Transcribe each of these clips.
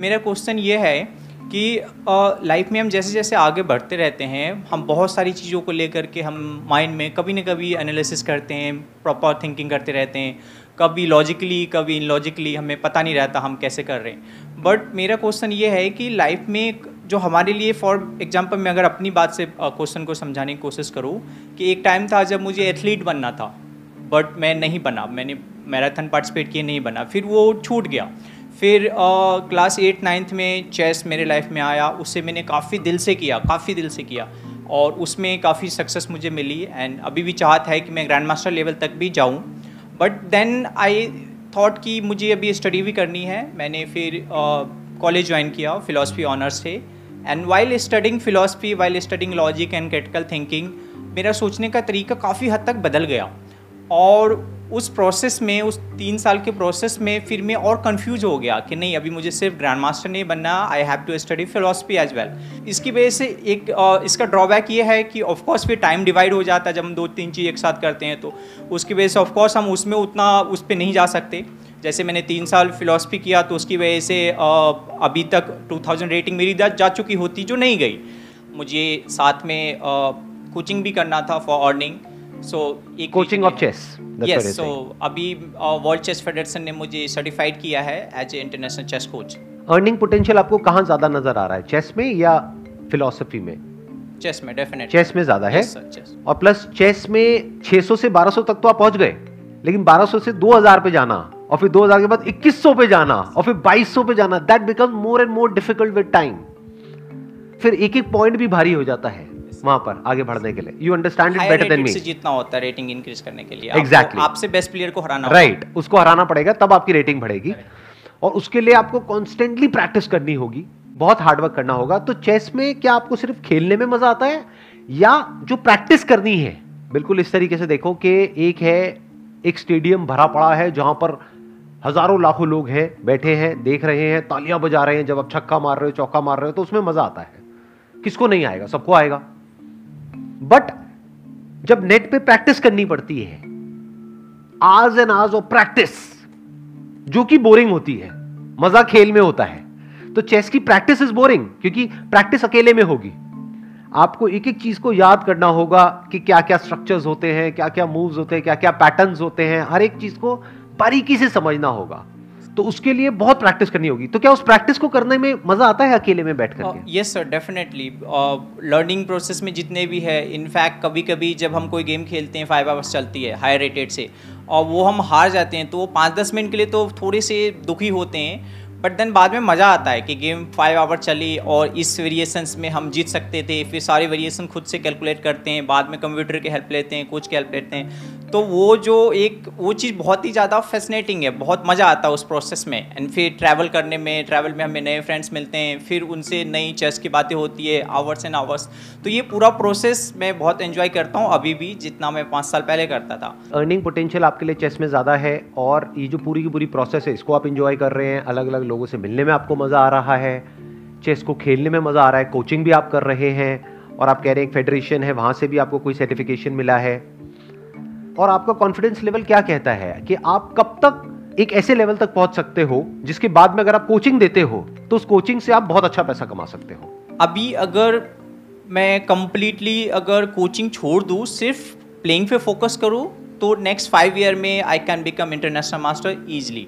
मेरा क्वेश्चन ये है कि लाइफ में हम जैसे जैसे आगे बढ़ते रहते हैं, हम बहुत सारी चीज़ों को लेकर के हम माइंड में कभी ना कभी एनालिसिस करते हैं प्रॉपर थिंकिंग करते रहते हैं। कभी लॉजिकली कभी इनलॉजिकली हमें पता नहीं रहता हम कैसे कर रहे हैं। बट मेरा क्वेश्चन ये है कि लाइफ में जो हमारे लिए फॉर एग्जांपल मैं अगर अपनी बात से क्वेश्चन को समझाने की कोशिश करूँ कि एक टाइम था जब मुझे एथलीट बनना था बट मैं नहीं बना, मैंने मैराथन पार्टिसिपेट किए नहीं बना, फिर वो छूट गया। फिर क्लास एट, नाइन्थ में चेस मेरे लाइफ में आया। उससे मैंने काफ़ी दिल से किया, काफ़ी दिल से किया। और उसमें काफ़ी सक्सेस मुझे मिली। एंड अभी भी चाहत है कि मैं ग्रैंड मास्टर लेवल तक भी जाऊँ। बट देन आई थॉट कि मुझे अभी स्टडी भी करनी है। मैंने फिर कॉलेज ज्वाइन किया फ़िलासफ़ी ऑनर्स से। And while studying philosophy while studying logic and critical thinking मेरा सोचने का तरीका काफ़ी हद तक बदल गया। और उस प्रोसेस में, उस तीन साल के प्रोसेस में फिर मैं और कंफ्यूज हो गया कि नहीं, अभी मुझे सिर्फ़ ग्रैंड मास्टर नहीं बनना I have to study philosophy as well इसकी वजह से एक इसका ड्रॉबैक ये है कि ऑफकोर्स फिर टाइम डिवाइड हो जाता है जब हम दो तीन चीज़ एक साथ करते हैं तो उसकी वजह से ऑफकोर्स हम उसमें उतना, उस पर नहीं जा सकते। जैसे मैंने तीन साल फिलोसफी किया तो उसकी वजह से अभी तक टू थाउज़ेंड रेटिंग मेरी जा चुकी होती जो नहीं गई। मुझे साथ में कोचिंग भी करना था फॉर अर्निंग सो एक coaching of chess yes so अभी वर्ल्ड चेस फेडरेशन ने मुझे सर्टिफाइड किया है as a international chess coach earning potential आपको कहाँ ज़्यादा नज़र आ रहा है? चेस में या फिलोसफी में? चेस में डेफिनेटली चेस में ज़्यादा है? और प्लस चेस में 600 से 1200 तक तो आप पहुँच गए लेकिन 1200 से 2000 पे जाना और फिर 2000 के बाद 2100 पे जाना और फिर 2200 पे जाना that become more and more difficult with time फिर एक एक पॉइंट भी भारी हो जाता है। वहाँ पर आगे बढ़ने के लिए। You understand it better than me जितना होता है रेटिंग इंक्रीज करने के लिए। एग्जैक्टली आपसे बेस्ट प्लेयर को हराना राइट right. उसको हराना पड़ेगा तब आपकी रेटिंग बढ़ेगी। और उसके लिए आपको कॉन्स्टेंटली प्रैक्टिस करनी होगी। बहुत हार्डवर्क करना होगा। तो चेस में क्या आपको सिर्फ़ खेलने में मज़ा आता है? या जो प्रैक्टिस करनी है? बिल्कुल इस तरीके से देखो कि एक है एक स्टेडियम भरा पड़ा है जहाँ पर हज़ारों लाखों लोग हैं बैठे हैं देख रहे हैं तालियाँ बजा रहे हैं जब आप छक्का मार रहे हो चौका मार रहे हो तो उसमें मज़ा आता है। किसको नहीं आएगा? सबको आएगा। बट जब नेट पे प्रैक्टिस करनी पड़ती है आज एंड आज ऑफ़ प्रैक्टिस जो कि बोरिंग होती है, मज़ा खेल में होता है तो चेस की प्रैक्टिस इज़ बोरिंग क्योंकि प्रैक्टिस अकेले में होगी। आपको एक एक चीज़ को याद करना होगा कि क्या क्या स्ट्रक्चर्स होते हैं क्या क्या मूव्स होते हैं क्या क्या पैटर्न्स होते हैं, हर एक चीज़ को बारीकी से समझना होगा। तो उसके लिए बहुत प्रैक्टिस करनी होगी। तो क्या उस प्रैक्टिस को करने में मज़ा आता है, अकेले में बैठ ये yes sir definitely learning process में जितने भी है इनफैक्ट कभी कभी जब हम कोई गेम खेलते हैं फाइव आवर्स चलती है हाई रेटेड से, और वो हम हार जाते हैं तो वो पाँच दस मिनट के लिए तो थोड़े से दुखी होते हैं बट देन बाद में मज़ा आता है कि गेम फाइव आवर चली और इस वेरिएशंस में हम जीत सकते थे, फिर सारे वेरिएशन खुद से कैलकुलेट करते हैं, बाद में कंप्यूटर की हेल्प लेते हैं कोच की हेल्प लेते हैं। तो वो जो एक, वो चीज़ बहुत ही ज़्यादा फैसिनेटिंग है, बहुत मज़ा आता है उस प्रोसेस में। एंड फिर ट्रैवल करने में ट्रैवल में हमें नए फ्रेंड्स मिलते हैं, फिर उनसे नई चेस की बातें होती है आवर्स एंड आवर्स तो ये पूरा प्रोसेस मैं बहुत इन्जॉय करता हूँ अभी भी, जितना मैं पाँच साल पहले करता था। अर्निंग पोटेंशियल आपके लिए चेस में ज़्यादा है और ये जो पूरी की पूरी प्रोसेस है, इसको आप इन्जॉय कर रहे हैं अलग अलग लोगों से मिलने में आपको मज़ा आ रहा है, चेस को खेलने में मज़ा आ रहा है, कोचिंग भी आप कर रहे हैं, और आप कह रहे हैं एक फेडरेशन है, वहाँ से भी आपको कोई सर्टिफिकेशन मिला है। और आपका कॉन्फिडेंस लेवल क्या कहता है? कि आप कब तक एक ऐसे लेवल तक पहुँच सकते हो, जिसके बाद में अगर आप कोचिंग देते हो तो उस कोचिंग से आप बहुत अच्छा पैसा कमा सकते हो। अभी अगर मैं कंप्लीटली अगर कोचिंग छोड़ दूँ, सिर्फ़ प्लेइंग पे फोकस करूँ तो नेक्स्ट फाइव ईयर में I can become international master easily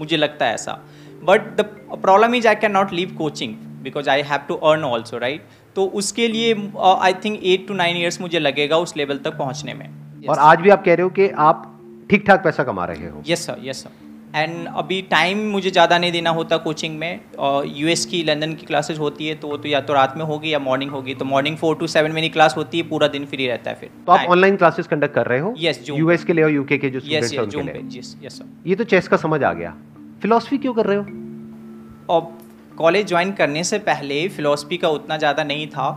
मुझे लगता है ऐसा। But the problem is I can not leave coaching because I have to earn also right तो उसके लिए I think eight to nine years मुझे लगेगा उस लेवल तक पहुँचने में। yes. और आज भी आप कह रहे हो कि आप ठीक ठाक पैसा कमा रहे हो। Yes sir yes sir and अभी टाइम मुझे ज़्यादा नहीं देना होता कोचिंग में। और यूएस की लंदन की क्लासेस होती है तो वो तो या तो रात में होगी या मॉर्निंग होगी। तो मॉर्निंग फोर टू सेवन मेरी क्लास होती है पूरा दिन फ्री रहता है फिर। तो आप ऑनलाइन क्लासेस कंडक्ट कर रहे हो? यस यूएस के लिए और यूके के जो स्टूडेंट्स हैं उनके लिए? यस यस सर ये तो चेस का समझ आ गया। फिलोसफी क्यों कर रहे हो? और कॉलेज ज्वाइन करने से पहले फिलोसफी का उतना ज़्यादा नहीं था।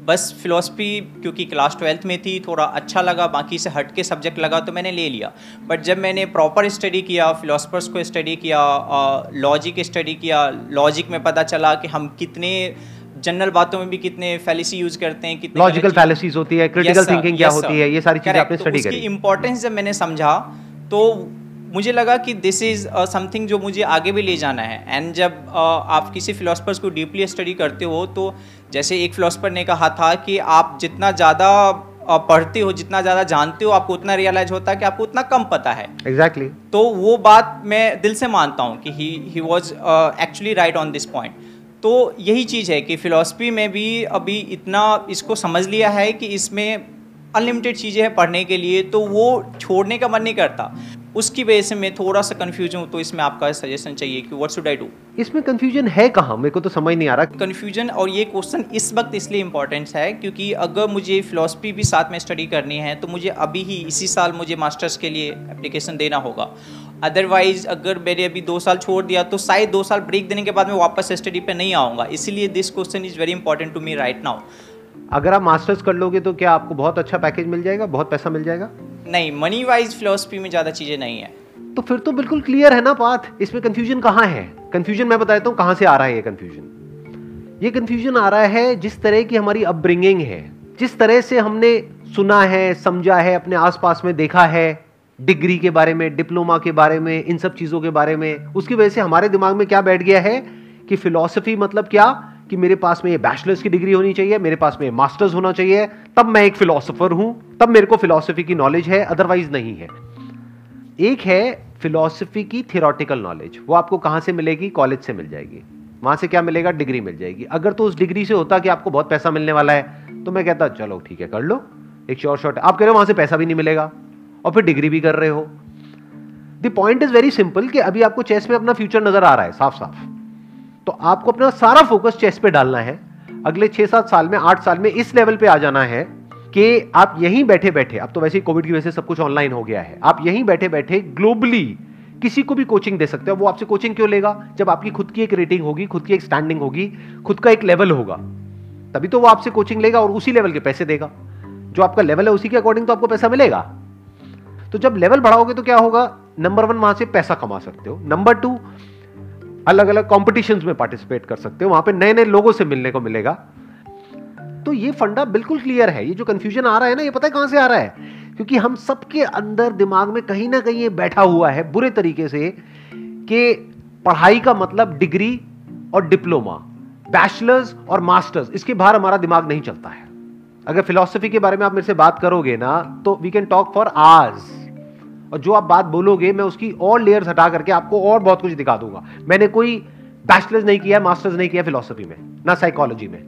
बस फिलोसफी क्योंकि क्लास ट्वेल्थ में थी थोड़ा अच्छा लगा बाकी से हट के सब्जेक्ट लगा तो मैंने ले लिया। बट जब मैंने प्रॉपर स्टडी किया फिलोसफर्स को स्टडी किया लॉजिक स्टडी किया लॉजिक में पता चला कि हम कितने जनरल बातों में भी कितने फैलिसी यूज़ करते हैं कितने लॉजिकल फैलिसीज होती है क्रिटिकल yes, थिंकिंग क्या yes, होती है ये सारी चीज़ें आपने स्टडी तो करी। इंपॉर्टेंस जब मैंने समझा तो मुझे लगा कि दिस इज़ समथिंग जो मुझे आगे भी ले जाना है। एंड जब uh, आप किसी फिलोसफर्स को डीपली स्टडी करते हो तो जैसे एक फिलोसफर ने कहा था कि आप जितना ज़्यादा पढ़ते हो जितना ज़्यादा जानते हो आपको उतना रियलाइज़ होता है कि आपको उतना कम पता है। Exactly exactly. तो वो बात मैं दिल से मानता हूँ कि he he was actually right on this point तो यही चीज़ है कि फ़िलासफ़ी में भी अभी इतना इसको समझ लिया है कि इसमें अनलिमिटेड चीज़ें हैं पढ़ने के लिए तो वो छोड़ने का मन नहीं करता। उसकी वजह से मैं थोड़ा सा कंफ्यूज हूँ तो इसमें आपका सजेशन चाहिए कि व्हाट शुड आई डू इसमें कंफ्यूजन है कहाँ? मेरे को तो समझ नहीं आ रहा। कंफ्यूजन और ये क्वेश्चन इस वक्त इसलिए इंपॉर्टेंट है क्योंकि अगर मुझे फिलोसफी भी साथ में स्टडी करनी है तो मुझे अभी ही इसी साल मुझे मास्टर्स के लिए एप्लीकेशन देना होगा। अदरवाइज़ अगर मैंने अभी दो साल छोड़ दिया तो शायद दो साल ब्रेक देने के बाद मैं वापस स्टडी पे नहीं आऊँगा। इसीलिए this question is very important to me right now अगर आप मास्टर्स कर लोगे तो क्या आपको बहुत अच्छा पैकेज मिल जाएगा? बहुत पैसा मिल जाएगा? नहीं मनी वाइज फिलोसफी में ज़्यादा चीज़ें नहीं है। तो फिर तो बिल्कुल क्लियर है ना बात, इसमें कंफ्यूजन कहाँ है? कंफ्यूजन मैं बताता हूँ कहाँ से आ रहा है ये कंफ्यूजन ये कंफ्यूजन आ रहा है जिस तरह की हमारी अपब्रिंगिंग है, जिस तरह से हमने सुना है, समझा है, अपने आसपास में देखा है डिग्री के बारे में डिप्लोमा के बारे में, इन सब चीज़ों के बारे में, उसकी वजह से हमारे दिमाग में क्या बैठ गया है कि फिलॉसफी मतलब क्या? कि मेरे पास में ये बैचलर्स की डिग्री होनी चाहिए, मेरे पास में मास्टर्स होना चाहिए, तब मैं एक फिलोसोफर हूँ, तब मेरे को फिलोसफी की नॉलेज है अदरवाइज़ नहीं है। एक है फिलोसफी की थियोरटिकल नॉलेज वो आपको कहाँ से मिलेगी? कॉलेज से मिल जाएगी। वहाँ से क्या मिलेगा? डिग्री मिल जाएगी। अगर तो उस डिग्री से होता कि आपको बहुत पैसा मिलने वाला है तो मैं कहता, चलो ठीक है, कर लो, एक शॉर्ट शॉर्ट आप कह रहे हो, वहाँ से पैसा भी नहीं मिलेगा, और फिर डिग्री भी कर रहे हो। The point is very simple कि अभी आपको चेस में अपना फ्यूचर नज़र आ रहा है साफ़ साफ़ तो आपको अपना सारा फोकस चेस पे डालना है। अगले छह सात साल में, आठ साल में इस लेवल पे आ जाना है कि आप यहीं बैठे बैठे अब तो वैसे ही कोविड की वजह से सब कुछ ऑनलाइन हो गया है। आप यहीं बैठे बैठे ग्लोबली किसी को भी कोचिंग दे सकते हो। वो आपसे कोचिंग क्यों लेगा? जब आपकी खुद की एक रेटिंग होगी, खुद की एक स्टैंडिंग होगी, खुद का एक लेवल होगा। तभी तो वो आपसे कोचिंग लेगा और उसी लेवल के पैसे देगा। जो आपका लेवल है उसी के अकॉर्डिंग तो आपको पैसा मिलेगा। तो जब लेवल बढ़ाओगे तो क्या होगा? नंबर वन वहाँ से पैसा कमा सकते हो। नंबर टू अलग अलग कॉम्पिटिशन में पार्टिसिपेट कर सकते हो, वहाँ पे नए नए लोगों से मिलने को मिलेगा। तो ये फंडा बिल्कुल क्लियर है, ये जो कंफ्यूजन आ रहा है ना, ये पता है कहाँ से आ रहा है? क्योंकि हम सबके अंदर दिमाग में कहीं ना कहीं ये बैठा हुआ है बुरे तरीके से कि पढ़ाई का मतलब डिग्री और डिप्लोमा बैचलर्स और मास्टर्स इसके बाहर हमारा दिमाग नहीं चलता है। अगर फिलोसफी के बारे में आप मेरे से बात करोगे ना तो वी कैन टॉक फॉर आज और जो आप बात बोलोगे मैं उसकी और लेयर्स हटा करके आपको और बहुत कुछ दिखा दूँगा। मैंने कोई बैचलर्स नहीं किया मास्टर्स नहीं किया फिलोसफी में ना साइकोलॉजी में।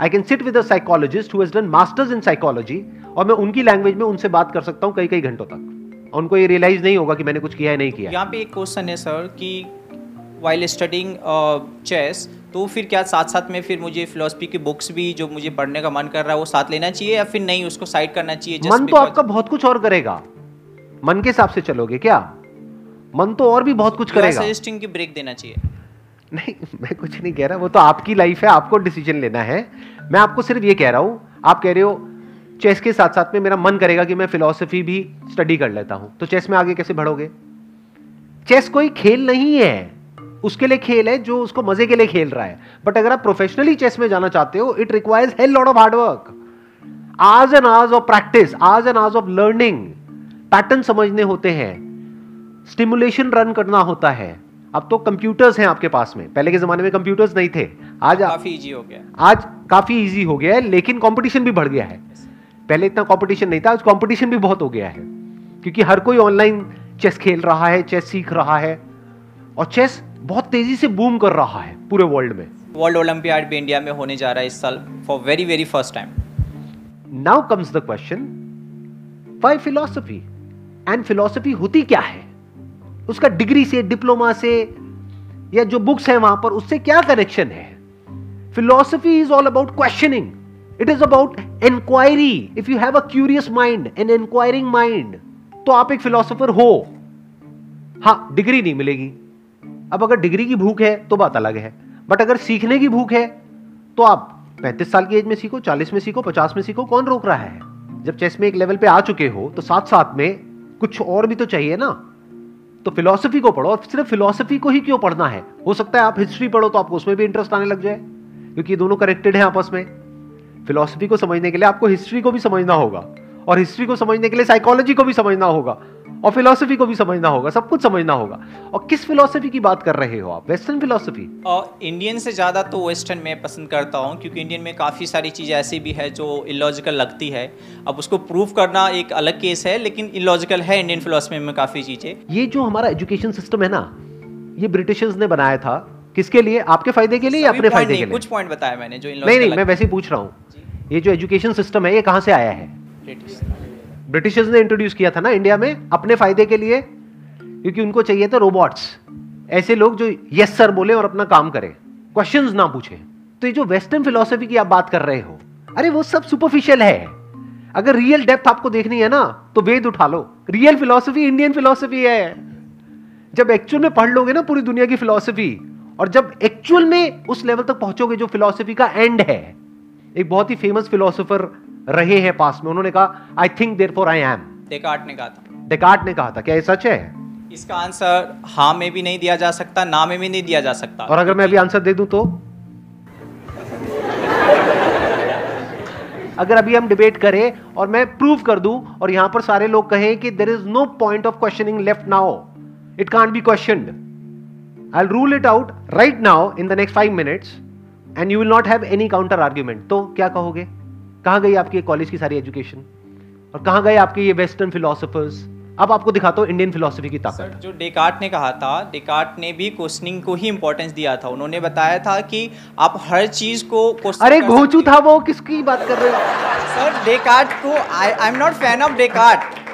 I can sit with psychologist who done masters in psychology और मैं उनकी लैंग्वेज में उनसे बात कर सकता हूँ कई कई घंटों तक। उनको ये रियलाइज़ नहीं होगा कि मैंने कुछ किया है नहीं किया यहाँ पे एक क्वेश्चन है सर कि वाइल स्टडिंग चेस तो फिर क्या साथ साथ में फिर मुझे फिलोसफी की बुक्स भी जो मुझे पढ़ने का मन कर रहा है वो साथ लेना चाहिए या फिर नहीं उसको साइड करना चाहिए मन तो आपका बहुत कुछ और करेगा। मन के हिसाब से चलोगे क्या? मन तो और भी बहुत कुछ करेगा। सजेस्टिंग की ब्रेक देना चाहिए। नहीं मैं कुछ नहीं कह रहा वो तो आपकी लाइफ है आपको डिसीज़न लेना है। मैं आपको सिर्फ़ ये कह रहा हूँ आप कह रहे हो चेस के साथ साथ में मेरा मन करेगा कि मैं फिलोसफी भी स्टडी कर लेता हूँ। तो चेस में आगे कैसे बढ़ोगे? चेस कोई खेल नहीं है। उसके लिए खेल है जो उसको मज़े के लिए खेल रहा है। बट अगर आप प्रोफेशनली चेस में जाना चाहते हो it requires hell lot of hard work आज एन आज ऑफ़ प्रैक्टिस आज एन आज ऑफ़ लर्निंग पैटर्न समझने होते हैं। स्टिमुलेशन रन करना होता है। अब तो कंप्यूटर्स हैं आपके पास में। पहले के जमाने में कंप्यूटर्स नहीं थे। आज काफ़ी इजी हो गया। आज काफ़ी इजी हो गया है लेकिन कंपटीशन भी बढ़ गया है। पहले इतना कंपटीशन नहीं था आज कंपटीशन भी बहुत हो गया है। क्योंकि हर कोई ऑनलाइन चेस खेल रहा है चेस सीख रहा है और चेस बहुत तेज़ी से बूम कर रहा है पूरे वर्ल्ड में। वर्ल्ड ओलंपियाड भी इंडिया में होने जा रहा है इस साल for very very first time now comes the question why philosophy and philosophy होती क्या है? उसका डिग्री से डिप्लोमा से, या जो बुक्स है वहाँ पर, उससे क्या कनेक्शन है? Philosophy is all about questioning it is about inquiry if you have a curious mind and inquiring mind तो आप एक फिलोसोफर हो। हाँ डिग्री नहीं मिलेगी। अब अगर डिग्री की भूख है तो बात अलग है। बट अगर सीखने की भूख है तो आप पैंतीस साल की एज में सीखो, चालीस में सीखो, पचास में सीखो, कौन रोक रहा है? जब चेस में एक लेवल पे आ चुके हो तो साथ साथ में कुछ और भी तो चाहिए ना? तो फिलोसफी को पढ़ो। सिर्फ़ फिलोसफी को ही क्यों पढ़ना है? हो सकता है आप हिस्ट्री पढ़ो तो आपको उसमें भी इंटरेस्ट आने लग जाए, क्योंकि ये दोनों कनेक्टेड हैं आपस में। फिलोसफी को समझने के लिए आपको हिस्ट्री को भी समझना होगा, और हिस्ट्री को समझने के लिए साइकोलॉजी को भी समझना होगा। और फिलोसफी को भी समझना होगा सब कुछ समझना होगा। और किस फिलोसफी की बात कर रहे हो आप? वेस्टर्न फिलोसफी और इंडियन से ज़्यादा तो वेस्टर्न में पसंद करता हूँ क्योंकि इंडियन में काफ़ी सारी चीज़ें ऐसी भी है जो इलॉजिकल लगती है। अब उसको प्रूव करना एक अलग केस है लेकिन इलॉजिकल है इंडियन फिलोसफी में काफ़ी चीज़ें। ये जो हमारा एजुकेशन सिस्टम है ना ये ब्रिटिशर्स ने बनाया था किसके लिए? आपके फ़ायदे के लिए या अपने फ़ायदे के लिए? कुछ पॉइंट बताया मैंने जो नहीं नहीं मैं वैसे ही। पूछ रहा हूँ। ये जो एजुकेशन सिस्टम है ये कहाँ से आया है? ब्रिटिशर्स ने इंट्रोड्यूस किया था ना इंडिया में अपने फ़ायदे के लिए? क्योंकि उनको चाहिए थे रोबोट्स ऐसे लोग जो यस सर बोले और अपना काम करें. क्वेश्चंस ना पूछे. तो ये जो वेस्टर्न फिलोसफी की आप बात कर रहे हो, अरे वो सब सुपरफिशियल है. अगर रियल डेप्थ आपको देखनी है ना तो वेद उठा लो. रियल फिलोसफी इंडियन फिलोसफी है. जब एक्चुअल में पढ़ लोगे ना पूरी दुनिया की फिलोसफी और जब एक्चुअल में उस लेवल तक पहुंचोगे जो फिलोसफी का एंड है, एक बहुत ही फ़ेमस फिलोसोफर रहे हैं पास में। उन्होंने कहा I think therefore I am Descartes ने कहा था। डेकार्ट ने कहा था क्या ये सच है? इसका आंसर हाँ में भी नहीं दिया जा सकता ना में भी नहीं दिया जा सकता। और अगर मैं अभी आंसर दे दूँ तो? अगर अभी हम डिबेट करें और मैं प्रूव कर दूँ और यहाँ पर सारे लोग कहें कि there is no point of questioning left now it can't be question I rule it out right now in the next five minutes and you will not have any counter argument तो क्या कहोगे? कहाँ गई आपकी college की सारी education और कहाँ गए आपके ये वेस्टर्न फिलोसफर्स अब आपको दिखाता हूँ इंडियन फिलोसफी की ताकत। जो डेकार्ट ने कहा था डेकार्ट ने भी क्वेश्चनिंग को ही इंपॉर्टेंस दिया था। उन्होंने बताया था कि आप हर चीज़ को अरे घोचू था वो किसकी बात कर रहे हो सर डेकार्ट को I I am not fan of Descartes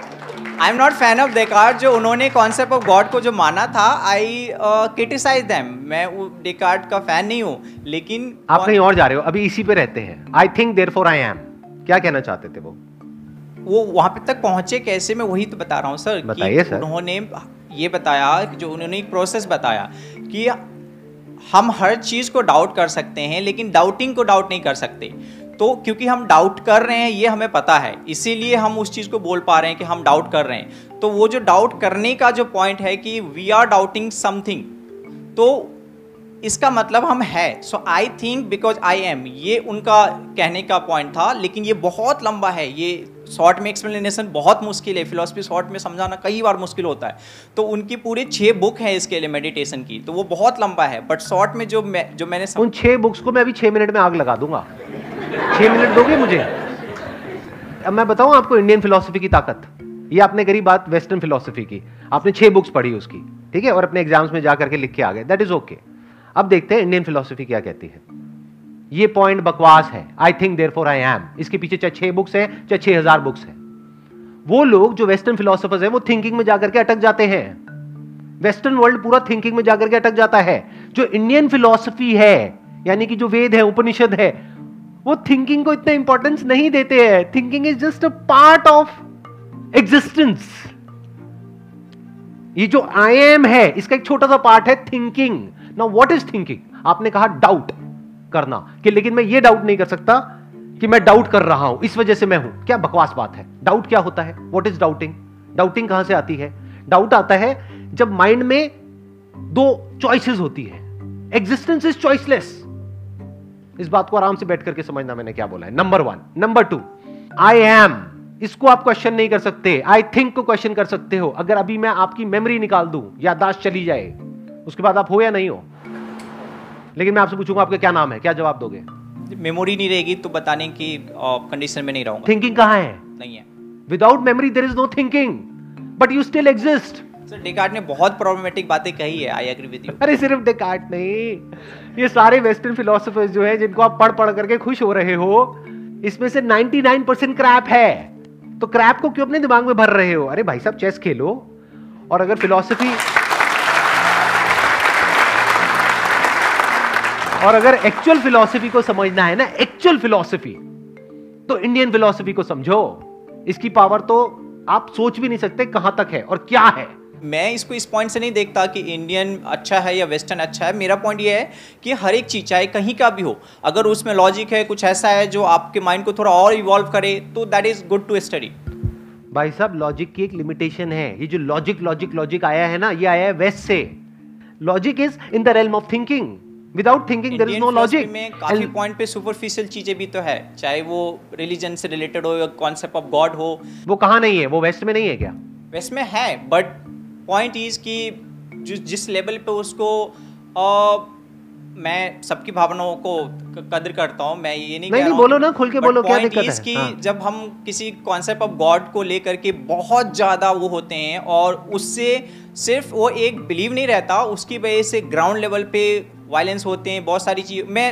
I am not fan of Descartes जो उन्होंने कॉन्सेप्ट ऑफ़ गॉड को जो माना था आई क्रिटिसाइज दैम मैं डेकार्ट का फ़ैन नहीं हूँ लेकिन आप कहीं और जा रहे हो अभी इसी पे रहते हैं। I think therefore I am क्या कहना चाहते थे वो? वो वहाँ पे तक पहुँचे कैसे मैं वही तो बता रहा हूँ सर बताइए सर। उन्होंने ये बताया जो उन्होंने एक प्रोसेस बताया कि हम हर चीज़ को डाउट कर सकते हैं लेकिन डाउटिंग को डाउट नहीं कर सकते। तो क्योंकि हम डाउट कर रहे हैं, ये हमें पता है। इसीलिए हम उस चीज़ को बोल पा रहे हैं कि हम डाउट कर रहे हैं। तो वो जो डाउट करने का जो पॉइंट है कि वी आर डाउटिंग समथिंग तो इसका मतलब हम है। So I think because I am ये उनका कहने का पॉइंट था, लेकिन ये बहुत लंबा है। ये शॉर्ट में एक्सप्लेनेशन बहुत मुश्किल है। फिलोसफी शॉर्ट में समझाना कई बार मुश्किल होता है। तो उनकी पूरी छः बुक है इसके लिए मेडिटेशन की। तो वो बहुत लंबा है। बट शॉर्ट में जो मैं, जो मैंने सम... उन छः बुक्स को मैं अभी छः मिनट में आग लगा दूँगा। छः मिनट दोगे मुझे? अब मैं बताऊँ आपको इंडियन फिलोसफी की ताकत। ये आपने करी बात वेस्टर्न फिलोसफी की। आपने छह बुक्स पढ़ी उसकी, ठीक है? और अपने एग्ज़ाम्स में जाकर के लिख के आ गए। दैट इज़ ओके अब देखते हैं इंडियन फिलोसफी क्या कहती है। ये पॉइंट बकवास है। I think therefore I am इसके पीछे चाहे छह बुक्स है, चाहे छह हज़ार बुक्स है। वो लोग जो वेस्टर्न फिलोसफर्स है, वो थिंकिंग में जाकर के अटक जाते हैं। वेस्टर्न वर्ल्ड पूरा थिंकिंग में जाकर के अटक जाता है। जो इंडियन फिलोसफी है, यानी कि जो वेद है, उपनिषद है वो थिंकिंग को इतना इंपॉर्टेंस नहीं देते हैं। Thinking is just a part of existence ये जो आई एम है, इसका एक छोटा सा पार्ट है thinking now what is thinking आपने कहा डाउट करना। कि लेकिन मैं ये डाउट नहीं कर सकता कि मैं डाउट कर रहा हूँ। इस वजह से मैं हूँ। क्या बकवास बात है? डाउट क्या होता है? व्हाट इज़ डाउटिंग डाउटिंग कहाँ से आती है? डाउट आता है जब माइंड में दो चॉइसेस होती है। एग्जिस्टेंस इज़ चॉइसलेस इस बात को आराम से बैठ करके समझना मैंने क्या बोला है। Number one number two I am इसको आप क्वेश्चन नहीं कर सकते। आई थिंक को क्वेश्चन कर सकते हो। अगर अभी मैं आपकी मेमोरी निकाल दूँ यादाश्त चली जाए उसके बाद आप हो या नहीं हो? लेकिन मैं आपसे पूछूँगा आपका क्या नाम है? क्या जवाब दोगे? मेमोरी नहीं रहेगी तो बताने की कंडीशन में नहीं रहूँगा। थिंकिंग कहाँ है? नहीं है। Without memory there is no thinking but you still exist sir Descartes ने बहुत प्रॉब्लमेटिक बातें कही है आई एग्री विद यू अरे, सिर्फ़ डेकार्ट नहीं। ये सारे वेस्टर्न फिलोसफर्स जो है, जिनको आप पढ़ पढ़ करके खुश हो रहे हो, इसमें से 99% क्रैप है। तो क्रैप को क्यों अपने दिमाग में भर रहे हो? अरे, भाई साहब चेस खेलो। और अगर फिलोसफी और अगर एक्चुअल फिलोसफी को समझना है ना एक्चुअल फिलोसफी तो इंडियन फिलोसफी को समझो। इसकी पावर तो आप सोच भी नहीं सकते कहाँ तक है और क्या है। मैं इसको इस पॉइंट से नहीं देखता कि इंडियन अच्छा है या वेस्टर्न अच्छा है। मेरा पॉइंट ये है कि हर एक चीज़ चाहे कहीं का भी हो अगर उसमें लॉजिक है कुछ ऐसा है जो आपके माइंड को थोड़ा और इवॉल्व करे तो that is good to study भाई साहब लॉजिक की एक लिमिटेशन है। ये जो लॉजिक लॉजिक लॉजिक आया है ना ये आया है वेस्ट से। Logic is in the realm of thinking without thinking there is no logic में काफ़ी पॉइंट पे सुपरफिशियल चीज़ें भी तो है चाहे वो रिलीजन से रिलेटेड हो या कॉन्सेप्ट ऑफ़ गॉड हो। वो कहाँ नहीं है? वो वेस्ट में नहीं है क्या? वेस्ट में है बट पॉइंट इज़ कि जिस लेवल पे उसको आ, मैं सबकी भावनाओं को कदर करता हूँ मैं ये नहीं, नहीं, नहीं बोलो ना खुल के बोलो क्या दिक्कत है कि हाँ. जब हम किसी कॉन्सेप्ट ऑफ़ गॉड को लेकर के बहुत ज़्यादा वो होते हैं और उससे सिर्फ़ वो एक बिलीव नहीं रहता उसकी वजह से ग्राउंड लेवल पे वायलेंस होते हैं बहुत सारी चीज़ मैं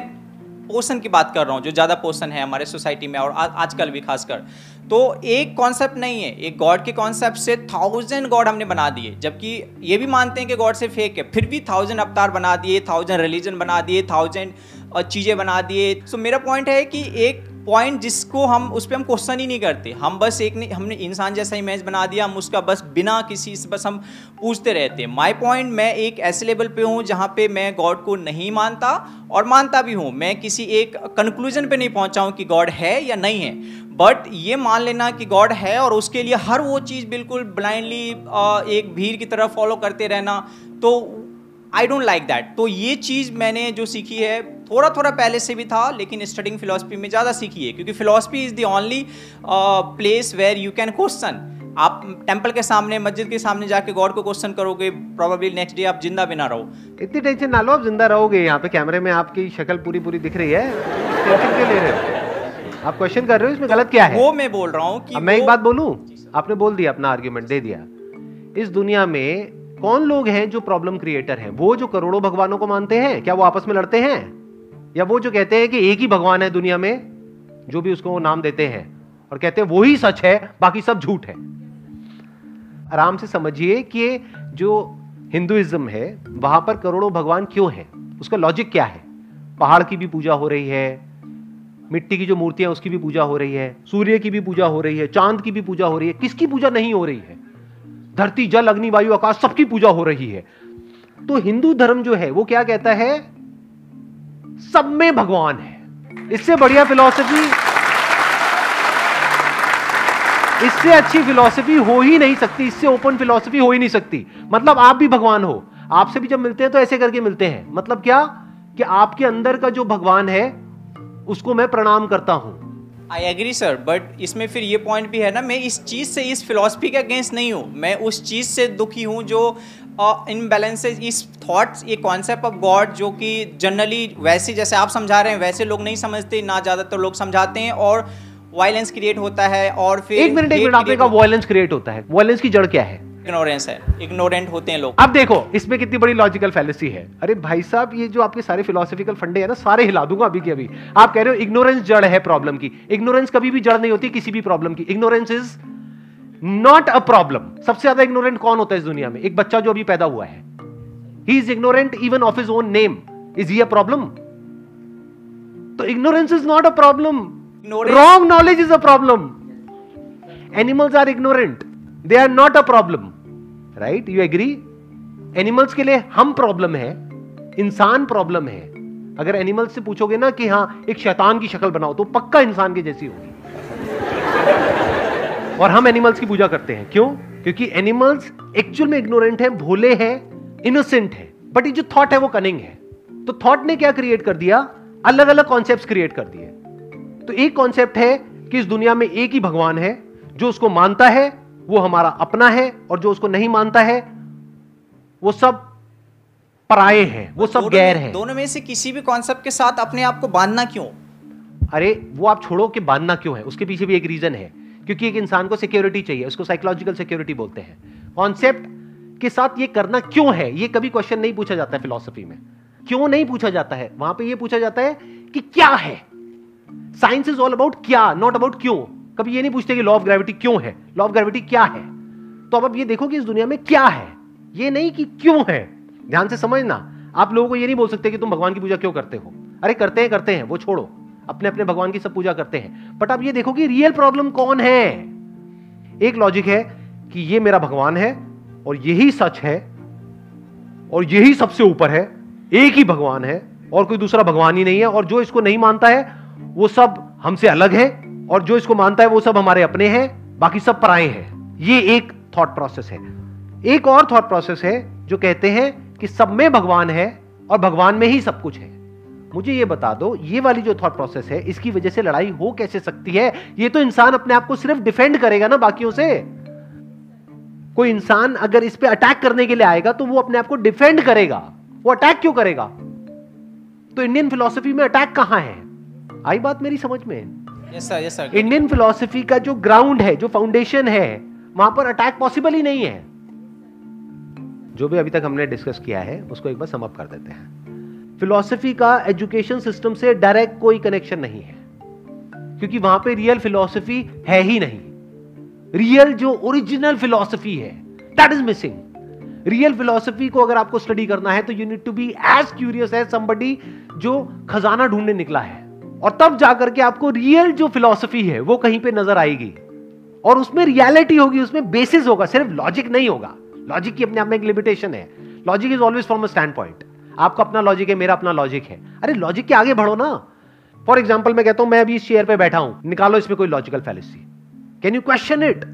पोर्सन की बात कर रहा हूँ जो ज़्यादा पोषण है हमारे सोसाइटी में और आजकल भी खासकर। तो एक कॉन्सेप्ट नहीं है एक गॉड के कॉन्सेप्ट से थाउज़ेंड गॉड हमने बना दिए जबकि ये भी मानते हैं कि गॉड से फेक है फिर भी थाउज़ेंड अवतार बना दिए थाउज़ेंड रिलीजन बना दिए थाउज़ेंड चीज़ें बना दिए। सो so, मेरा पॉइंट है कि एक पॉइंट जिसको हम, उस पर हम क्वेश्चन ही नहीं करते। हम बस एक नहीं हमने इंसान जैसा इमेज बना दिया, हम उसका बस बिना किसी से बस हम पूछते रहते। हैं माई पॉइंट मैं एक ऐसे लेवल पे हूँ जहाँ पे मैं गॉड को नहीं मानता और मानता भी हूँ। मैं किसी एक कंक्लूजन पे नहीं पहुँचा हूँ कि गॉड है या नहीं है। बट ये मान लेना कि गॉड है और उसके लिए हर वो चीज़ बिल्कुल ब्लाइंडली एक भीड़ की तरह फॉलो करते रहना। तो आई डोंट लाइक दैट तो ये चीज़ मैंने जो सीखी है थोड़ा थोड़ा पहले से भी था लेकिन स्टडिंग फिलोसफी में ज़्यादा सीखी है क्योंकि philosophy is the only place where you can question आप टेंपल के सामने मस्जिद के सामने जाके गॉड को क्वेश्चन करोगे प्रोबेबली नेक्स्ट डे आप ज़िंदा भी ना रहो। इतनी टेंशन ना लो आप ज़िंदा रहोगे यहाँ पे कैमरे में आपकी शक्ल पूरी पूरी दिख रही है। टेंशन क्यों ले रहे हो? आप क्वेश्चन कर रहे हो इसमें तो गलत क्या है? वो मैं बोल रहा हूँ कि मैं एक बात बोलूँ? आपने बोल दिया अपना आर्ग्यूमेंट दे दिया। इस दुनिया में कौन लोग हैं जो प्रॉब्लम क्रिएटर हैं? वो जो करोड़ों भगवानों को मानते हैं? क्या वो आपस में लड़ते हैं? या वो जो कहते हैं कि एक ही भगवान है दुनिया में, जो भी उसको नाम देते हैं, और कहते हैं वो ही सच है, बाकी सब झूठ है। आराम से समझिए कि जो हिंदुइज्म है, वहाँ पर करोड़ों भगवान क्यों है? उसका लॉजिक क्या है? पहाड़ की भी पूजा हो रही है, मिट्टी की जो मूर्तियाँ उसकी भी पूजा हो रही है, सूर्य की भी पूजा हो रही है, चाँद की भी पूजा हो रही है, किसकी पूजा नहीं हो रही है? धरती, जल, अग्नि, वायु, आकाश, सबकी पूजा हो रही है। तो हिंदू धर्म जो है, वो क्या कहता है? सब में भगवान है। इससे बढ़िया फिलॉसफी इससे अच्छी फिलॉसफी हो ही नहीं सकती, इससे ओपन फिलॉसफी हो ही नहीं सकती। मतलब आप भी भगवान हो, आपसे भी जब मिलते हैं तो ऐसे करके मिलते हैं। मतलब क्या? कि आपके अंदर का जो भगवान है, उसको मैं प्रणाम करता हूँ। आई एग्री सर बट इसमें फिर ये पॉइंट भी है ना, मैं इस चीज़ से, इस फिलोसफी के अगेंस्ट नहीं हूँ। मैं उस चीज़ से दुखी हूँ जो इन बैलेंसेज इस थॉट्स ये कॉन्सेप्ट ऑफ़ गॉड जो कि जनरली वैसे जैसे आप समझा रहे हैं वैसे लोग नहीं समझते ना ज़्यादातर लोग समझाते हैं और वायलेंस क्रिएट होता है और फिर एक मिनट एक मिनट आपने कहा वायलेंस क्रिएट होता है। वायलेंस की जड़ क्या है? इग्नोरेंस है। इग्नोरेंट होते हैं लोग। अब देखो इसमें कितनी बड़ी लॉजिकल फैलेसी है। अरे भाई साहब ये जो आपके सारे फिलोसफिकल फंडे है ना सारे हिला दूँगा अभी के अभी। आप कह रहे हो इग्नोरेंस जड़ है प्रॉब्लम की। इग्नोरेंस कभी भी जड़ नहीं होती किसी भी प्रॉब्लम की। Ignorance is not a problem सबसे ज़्यादा इग्नोरेंट कौन होता है इस दुनिया में? एक बच्चा जो अभी पैदा हुआ है। He is ignorant even of his own name is he a problem तो ignorance is not a problem wrong knowledge is a problem animals are ignorant they are not a problem right you agree animals के लिए हम problem है. इंसान problem है. अगर animals से पूछोगे ना कि हाँ एक शैतान की शक्ल बनाओ तो पक्का इंसान की जैसी होगी। और हम एनिमल्स की पूजा करते हैं। क्यों? क्योंकि एनिमल्स एक्चुअल में इग्नोरेंट है भोले हैं इनोसेंट है। बट ये जो थॉट है वो कनिंग है। तो थॉट ने क्या क्रिएट कर दिया? अलग अलग कॉन्सेप्ट क्रिएट कर दिए। तो एक कॉन्सेप्ट है कि इस दुनिया में एक ही भगवान है जो उसको मानता है वो हमारा अपना है और जो उसको नहीं मानता है वो सब पराए हैं वो सब गैर हैं। दोनों में से किसी भी कॉन्सेप्ट के साथ अपने आप को बांधना क्यों? अरे वो आप छोड़ो कि बांधना क्यों है? उसके पीछे भी एक रीजन है। क्योंकि एक इंसान को सिक्योरिटी चाहिए, उसको साइकोलॉजिकल सिक्योरिटी बोलते हैं। कॉन्सेप्ट के साथ ये करना क्यों है? ये कभी क्वेश्चन नहीं पूछा जाता है फिलोसफी में। क्यों नहीं पूछा जाता है? वहाँ पे ये पूछा जाता है कि क्या है? साइंस इज़ ऑल अबाउट क्या नॉट अबाउट क्यों। कभी ये नहीं पूछते कि लॉ ऑफ़ ग्रेविटी क्यों है? लॉ ऑफ़ ग्रेविटी क्या है? तो अब ये देखो कि इस दुनिया में क्या है। ये नहीं कि क्यों है। ध्यान से समझना। आप लोगों को ये नहीं बोल सकते कि तुम भगवान की पूजा क्यों करते हो। अरे करते हैं करते हैं, वो छोड़ो। अपने अपने भगवान की सब पूजा करते हैं। बट अब ये देखो कि रियल प्रॉब्लम कौन है? एक लॉजिक है कि ये मेरा भगवान है और यही सच है और यही सबसे ऊपर है। एक ही भगवान है और कोई दूसरा भगवान ही नहीं है और जो इसको नहीं मानता है, वो सब हमसे अलग है और जो इसको मानता है, वो सब हमारे अपने हैं, बाकी सब पराए हैं। ये एक थॉट प्रोसेस है। एक और थॉट प्रोसेस है जो कहते हैं कि सब में भगवान है और भगवान में ही सब कुछ है। मुझे ये बता दो ये वाली जो थॉट प्रोसेस है इसकी वजह से लड़ाई हो कैसे सकती है? ये तो इंसान अपने आप को सिर्फ़ डिफेंड करेगा ना बाकियों से। कोई इंसान अगर इस पे अटैक करने के लिए आएगा तो वो अपने आप को डिफेंड करेगा। वो अटैक क्यों करेगा? तो इंडियन फिलोसफी में अटैक कहाँ है? आई बात मेरी समझ में? Yes sir yes sir Indian philosophy का जो ग्राउंड है जो फाउंडेशन है वहाँ पर अटैक पॉसिबल ही नहीं है। जो भी अभी तक हमने डिस्कस किया है उसको एक बार समअप कर देते हैं। फिलोसफी का एजुकेशन सिस्टम से डायरेक्ट कोई कनेक्शन नहीं है। क्योंकि वहाँ पे रियल फिलोसफी है ही नहीं। रियल जो ओरिजिनल फिलोसफी है that is missing real philosophy को अगर आपको स्टडी करना है तो you need to be as curious as somebody जो खजाना ढूँढने निकला है। और तब जाकर के आपको रियल जो फिलोसफी है, वो कहीं पे नज़र आएगी। और उसमें रियलिटी होगी, उसमें बेसिस होगा, सिर्फ़ लॉजिक नहीं होगा। लॉजिक की अपने आप में एक लिमिटेशन है। Logic is always from a standpoint आपका अपना लॉजिक है, मेरा अपना लॉजिक है। अरे लॉजिक के आगे बढ़ो ना। फॉर एग्ज़ाम्पल मैं कहता हूँ, मैं अभी इस चेयर पर बैठा हूँ, निकालो इसमें कोई logical fallacy can you question it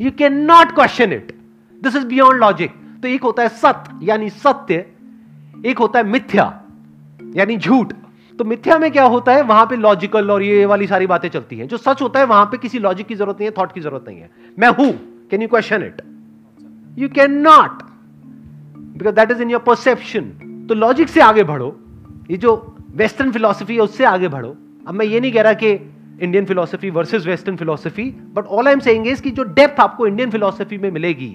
you can not question it this is beyond logic तो एक होता है सत्य यानी सत्य, एक होता है मिथ्या, यानी झूठ। तो मिथ्या में क्या होता है, वहाँ पे लॉजिकल और ये वाली सारी बातें चलती हैं। जो सच होता है, वहाँ पे किसी लॉजिक की ज़रूरत नहीं है थॉट की ज़रूरत नहीं है। मैं हूँ। Can you question it you can not because that is in your perception तो लॉजिक से आगे बढ़ो। ये जो वेस्टर्न फिलोसफी है, उससे आगे बढ़ो। अब मैं ये नहीं कह रहा कि Indian philosophy versus western philosophy but all I am saying is कि जो डेप्थ आपको इंडियन फिलोसफी में मिलेगी,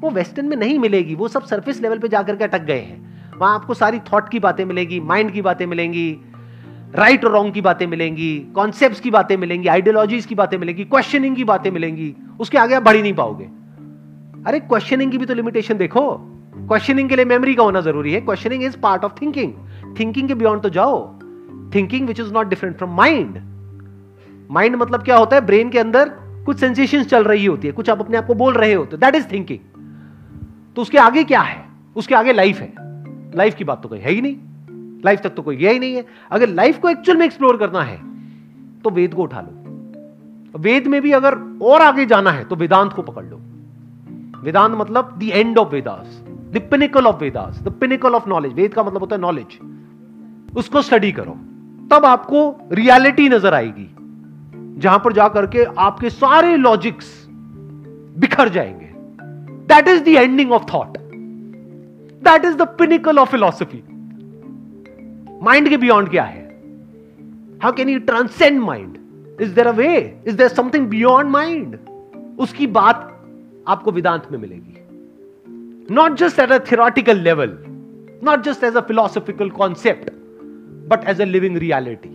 वो वेस्टर्न में नहीं मिलेगी। वो सब सरफेस लेवल पे जाकर के अटक गए हैं। वहाँ आपको सारी थॉट की बातें मिलेगी माइंड की बातें मिलेंगी राइट और रॉन्ग की बातें मिलेंगी कॉन्सेप्ट की बातें मिलेंगी आइडियोलॉजीज की बातें मिलेंगी क्वेश्चनिंग की बातें मिलेंगी। उसके आगे आप बढ़ ही नहीं पाओगे। अरे क्वेश्चनिंग की भी तो लिमिटेशन देखो। क्वेश्चनिंग के लिए मेमोरी का होना ज़रूरी है। Questioning is part of thinking thinking के बियॉन्ड तो जाओ। Thinking which is not different from mind mind मतलब क्या होता है? ब्रेन के अंदर कुछ सेंसेशन चल रही होती है। कुछ आप अपने आप को बोल रहे होते दैट इज़ थिंकिंग तो उसके आगे क्या है? उसके आगे लाइफ है। लाइफ की बात तो कोई है ही नहीं। लाइफ तक तो कोई गया ही नहीं है। अगर लाइफ को एक्चुअल में एक्सप्लोर करना है तो वेद को उठा लो। वेद में भी अगर और आगे जाना है तो वेदांत को पकड़ लो। वेदांत मतलब the end of Vedas the pinnacle of Vedas the pinnacle of knowledge Veda का मतलब होता है नॉलेज उसको स्टडी करो तब आपको रियलिटी नज़र आएगी, जहाँ पर जाकर के आपके सारे लॉजिक्स बिखर जाएँगे। That is the ending of thought that is the pinnacle of philosophy mind के बियॉन्ड क्या है? How can you transcend mind is there a way is there something beyond mind उसकी बात आपको वेदांत में मिलेगी। Not just at a theoretical level not just as a philosophical concept but as a living reality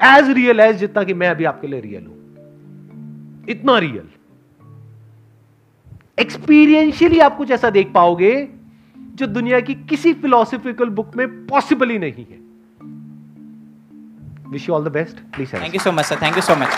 as real as जितना कि मैं अभी आपके लिए रियल हूँ। इतना रियल एक्सपीरियंशियली आप कुछ ऐसा देख पाओगे जो दुनिया की किसी फिलोसफिकल बुक में पॉसिबल ही नहीं है। Wish you all the best please thank you so much sir thank you so much